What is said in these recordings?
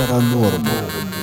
Paranormal.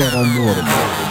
Terra Normal.